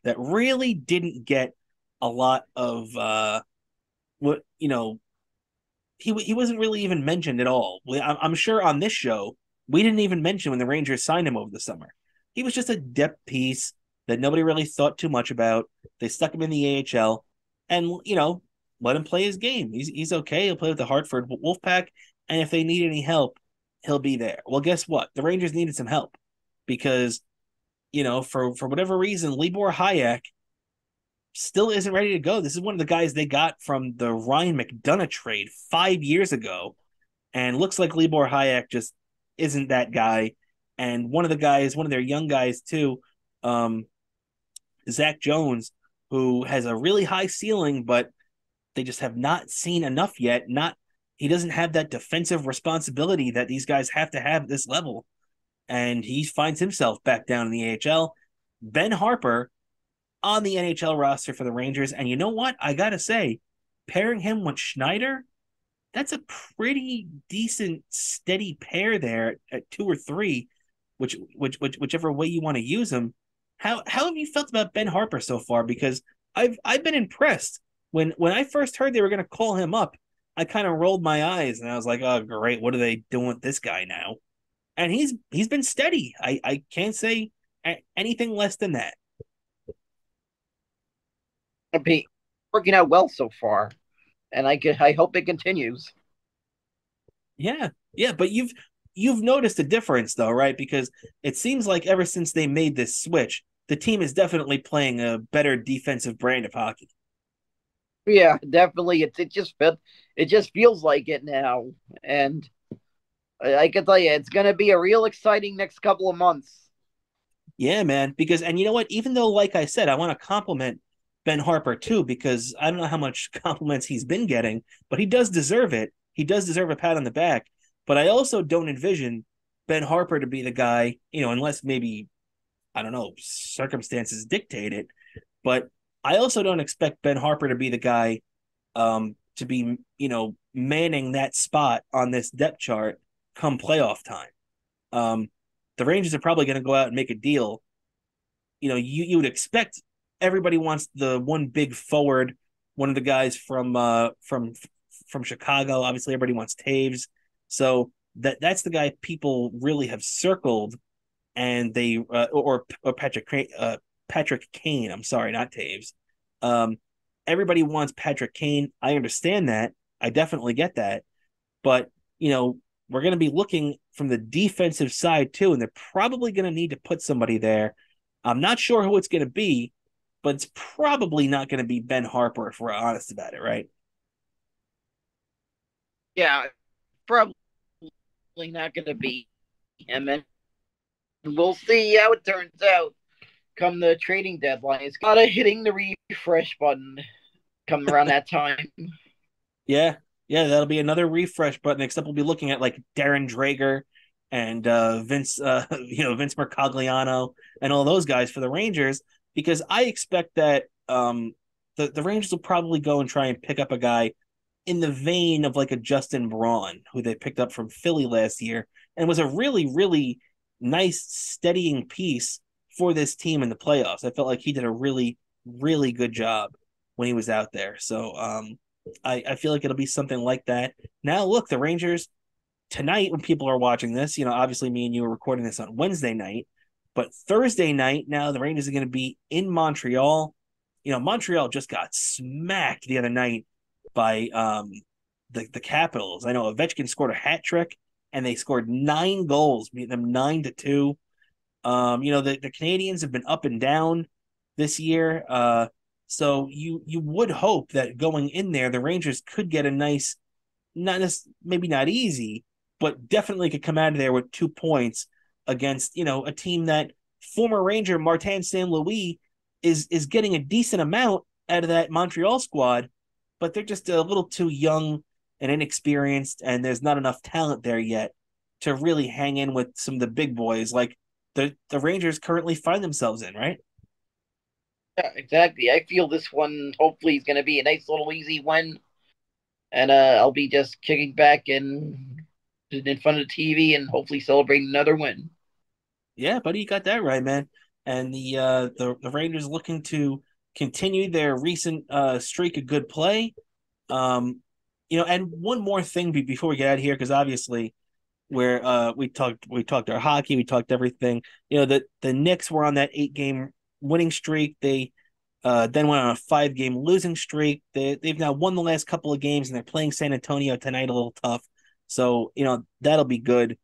that really didn't get a lot of uh what you know he he wasn't really even mentioned at all. I'm sure on this show we didn't even mention when the Rangers signed him over the summer. He was just a depth piece that nobody really thought too much about. They stuck him in the AHL, and you know, let him play his game. He's he's okay. He'll play with the Hartford Wolfpack, and if they need any help, he'll be there. Well, guess what? The Rangers needed some help because, you know, for for whatever reason, Libor Hajek still isn't ready to go. This is one of the guys they got from the Ryan McDonagh trade five years ago, and looks like Libor Hajek just isn't that guy. And one of the guys, one of their young guys too, um, Zach Jones, who has a really high ceiling, but they just have not seen enough yet. Not he doesn't have that defensive responsibility that these guys have to have at this level, and he finds himself back down in the AHL. Ben Harpur on the NHL roster for the Rangers. And you know what? I got to say, pairing him with Schneider, that's a pretty decent, steady pair there at two or three, which, which, which whichever way you want to use them. How how have you felt about Ben Harpur so far? Because I've I've been impressed. When when I first heard they were going to call him up, I kind of rolled my eyes and I was like, "Oh, great! What are they doing with this guy now?" And he's he's been steady. I I can't say anything less than that. Be working out well so far, and I could I hope it continues. Yeah, yeah, but you've you've noticed a difference though, right? Because it seems like ever since they made this switch, the team is definitely playing a better defensive brand of hockey. Yeah, definitely. It it just felt it just feels like it now, and I, I can tell you, it's going to be a real exciting next couple of months. Yeah, man. Because and you know what? Even though, like I said, I want to compliment Ben Harpur too, because I don't know how much compliments he's been getting, but he does deserve it. He does deserve a pat on the back. But I also don't envision Ben Harpur to be the guy, you know, unless maybe I don't know circumstances dictate it. But I also don't expect Ben Harpur to be the guy um, to be, you know, manning that spot on this depth chart come playoff time. Um, the Rangers are probably going to go out and make a deal. You know, you you would expect everybody wants the one big forward, one of the guys from uh from from Chicago. Obviously, everybody wants Toews. so that that's the guy people really have circled, and they uh, or or Patrick uh, Patrick Kane. I'm sorry, not Toews. Um, everybody wants Patrick Kane. I understand that. I definitely get that, but you know we're going to be looking from the defensive side too, and they're probably going to need to put somebody there. I'm not sure who it's going to be, but it's probably not going to be Ben Harpur if we're honest about it, right? Yeah, probably not going to be him, we'll see how it turns out come the trading deadline. It's got a hitting the refresh button come around that time. Yeah, yeah, that'll be another refresh button. Except we'll be looking at like Darren Dreger and uh, Vince, uh, you know, Vince Mercogliano and all those guys for the Rangers because I expect that um, the the Rangers will probably go and try and pick up a guy in the vein of like a Justin Braun, who they picked up from Philly last year, and was a really really nice steadying piece for this team in the playoffs. I felt like he did a really really good job when he was out there. So um, I, I feel like it'll be something like that. Now, look, the Rangers tonight, when people are watching this, you know, obviously me and you are recording this on Wednesday night, but Thursday night, now the Rangers are going to be in Montreal. You know, Montreal just got smacked the other night by um the, the Capitals. I know Ovechkin scored a hat trick and they scored nine goals, beating them nine to two. Um, you know, the, the Canadiens have been up and down this year. Uh, so you you would hope that going in there, the Rangers could get a nice, not maybe not easy, but definitely could come out of there with two points against you know a team that former Ranger Martin St. Louis is is getting a decent amount out of that Montreal squad, but they're just a little too young and inexperienced, and there's not enough talent there yet to really hang in with some of the big boys like the the Rangers currently find themselves in, right? Yeah, exactly. I feel this one hopefully is going to be a nice little easy win, and uh, I'll be just kicking back and in front of the TV and hopefully celebrating another win. Yeah, buddy, you got that right, man. And the uh, the, the Rangers looking to continue their recent uh, streak of good play. Um, you know, and one more thing before we get out of here, because obviously where uh we talked we talked our hockey, we talked everything. You know, the the Knicks were on that eight game winning streak. They uh, then went on a five game losing streak. They, they've now won the last couple of games and they're playing San Antonio tonight a little tough. So, you know, that'll be good.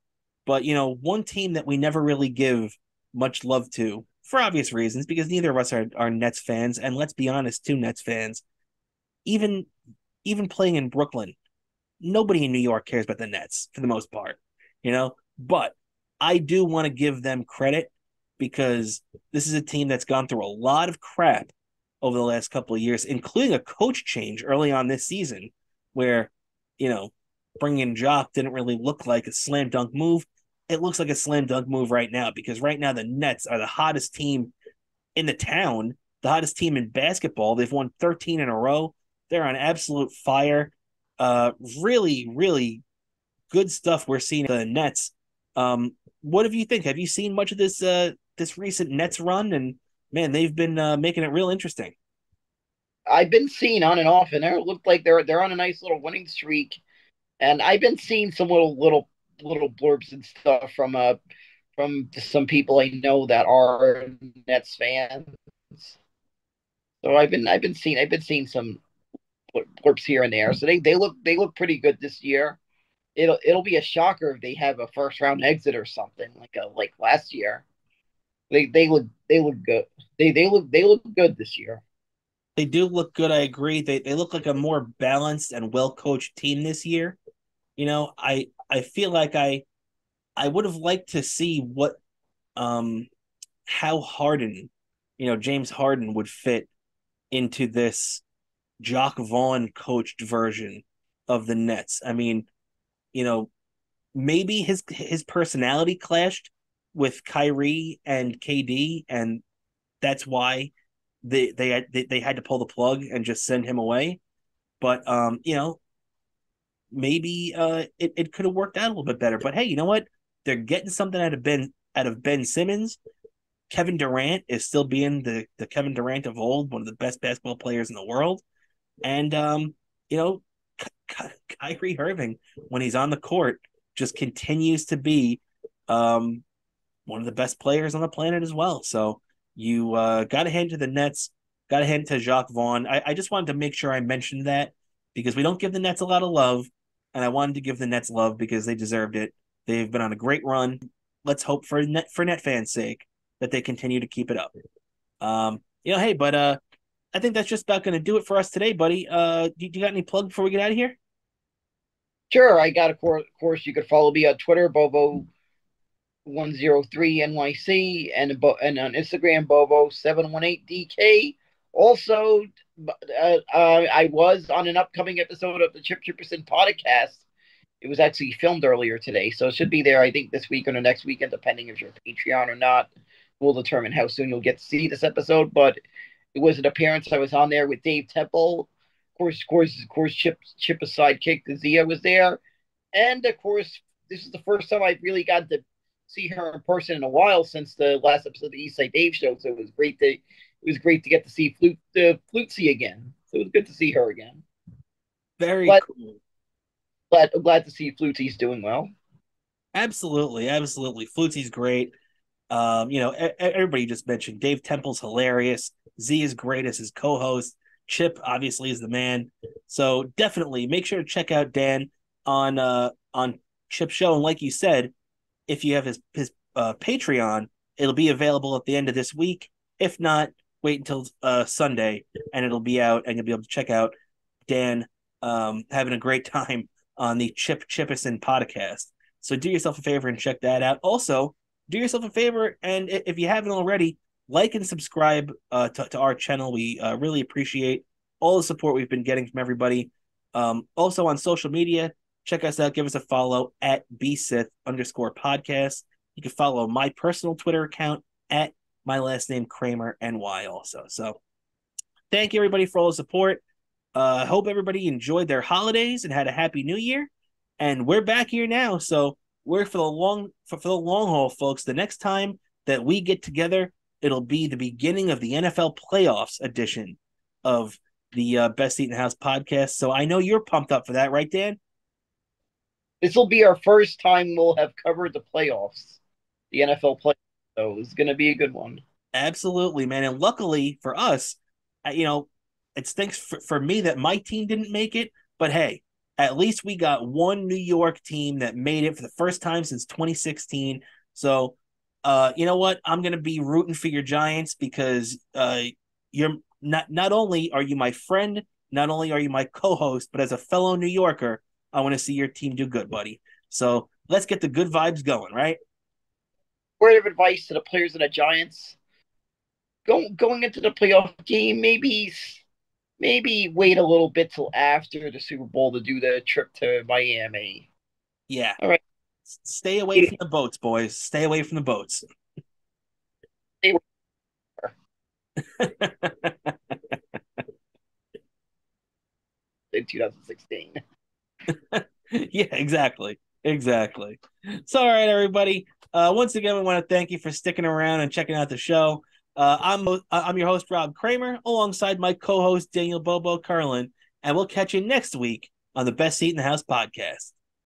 But, you know, one team that we never really give much love to for obvious reasons, because neither of us are, are Nets fans. And let's be honest, two Nets fans, even even playing in Brooklyn, nobody in New York cares about the Nets for the most part, you know. But I do want to give them credit because this is a team that's gone through a lot of crap over the last couple of years, including a coach change early on this season, where you know bringing in Jacque didn't really look like a slam dunk move. It looks like a slam dunk move right now because right now the Nets are the hottest team in the town, the hottest team in basketball. They've won 13 in a row. They're on absolute fire. Uh, really, really good stuff we're seeing the Nets. Um, what have you think? Have you seen much of this uh, this recent Nets run, and man, they've been uh, making it real interesting. I've been seeing on and off, and they looked like they're they're on a nice little winning streak. And I've been seeing some little little little blurbs and stuff from uh from some people I know that are Nets fans. So I've been I've been seeing I've been seeing some blurbs here and there. So they, they look they look pretty good this year. It'll it'll be a shocker if they have a first round exit or something like a like last year. They they look they look good. They they look they look good this year. They do look good. I agree. They they look like a more balanced and well coached team this year. You know, I I feel like I I would have liked to see what um how Harden, you know, James Harden would fit into this Jacque Vaughn coached version of the Nets. I mean, you know, maybe his his personality clashed with Kyrie and KD, and that's why they they, they had to pull the plug and just send him away. But um, you know, maybe uh it, it could have worked out a little bit better. But hey, you know what? They're getting something out of Ben out of Ben Simmons. Kevin Durant is still being the, the Kevin Durant of old, one of the best basketball players in the world. And um, you know, Kyrie Irving, when he's on the court, just continues to be um one of the best players on the planet as well. So you uh, got to hand to the Nets, got to hand to Jacque Vaughn. I, I just wanted to make sure I mentioned that because we don't give the Nets a lot of love, and I wanted to give the Nets love because they deserved it. They've been on a great run. Let's hope for net for net fans' sake that they continue to keep it up. Um, you know, hey, but uh, I think that's just about going to do it for us today, buddy. Uh, do, do you got any plug before we get out of here? Sure, I got a course. course you could follow me on Twitter, Bobo 103 NYC and and on Instagram Bobo 718 DK. Also, uh, uh, I was on an upcoming episode of the Chip Chipperson podcast. It was actually filmed earlier today, so it should be there. I think this week or the next weekend, depending if you're Patreon or not. Will determine how soon you'll get to see this episode. But it was an appearance. I was on there with Dave Temple. Of course, of course, of course, Chip Chip a sidekick. Zia was there, and of course, this is the first time I really got to see her in person in a while since the last episode of the Eastside Dave show. So it was great to it was great to get to see Flute uh, Flutesy again. So it was good to see her again. Very but, cool. Glad glad to see Flutesy's doing well. Absolutely, absolutely. Flutesy's great. Um, you know, everybody just mentioned Dave Temple's hilarious. Z is great as his co-host. Chip obviously is the man. So definitely make sure to check out Dan on uh on Chip Show. And like you said, if you have his his uh, Patreon, it'll be available at the end of this week. If not, wait until uh, Sunday, and it'll be out, and you'll be able to check out Dan um, having a great time on the Chip Chipperson podcast. So do yourself a favor and check that out. Also, do yourself a favor, and if you haven't already, like and subscribe uh, to, to our channel. We uh, really appreciate all the support we've been getting from everybody. Um, also on social media, check us out. Give us a follow at bsith underscore podcast. You can follow my personal Twitter account at my last name Kramer NY also. So thank you everybody for all the support. Uh hope everybody enjoyed their holidays and had a happy new year. And we're back here now. So we're for the long for, for the long haul, folks. The next time that we get together, it'll be the beginning of the NFL playoffs edition of the uh, Best Seat in House podcast. So I know you're pumped up for that, right, Dan? this will be our first time we'll have covered the playoffs, the NFL playoffs. So it's going to be a good one. Absolutely, man. And luckily for us, you know, it stinks for, for me that my team didn't make it. But hey, at least we got one New York team that made it for the first time since 2016. So, uh, you know what? I'm going to be rooting for your Giants because uh, you're not not only are you my friend, not only are you my co-host, but as a fellow New Yorker, I want to see your team do good, buddy. So let's get the good vibes going, right? Word of advice to the players of the Giants: going going into the playoff game, maybe maybe wait a little bit till after the Super Bowl to do the trip to Miami. Yeah. All right. Stay away from the boats, boys. Stay away from the boats. Stay 2016. yeah, exactly. Exactly. So, all right, everybody. Uh, once again, we want to thank you for sticking around and checking out the show. Uh, I'm uh, I'm your host Rob Kramer, alongside my co-host Daniel Bobo Carlin, and we'll catch you next week on the Best Seat in the House podcast.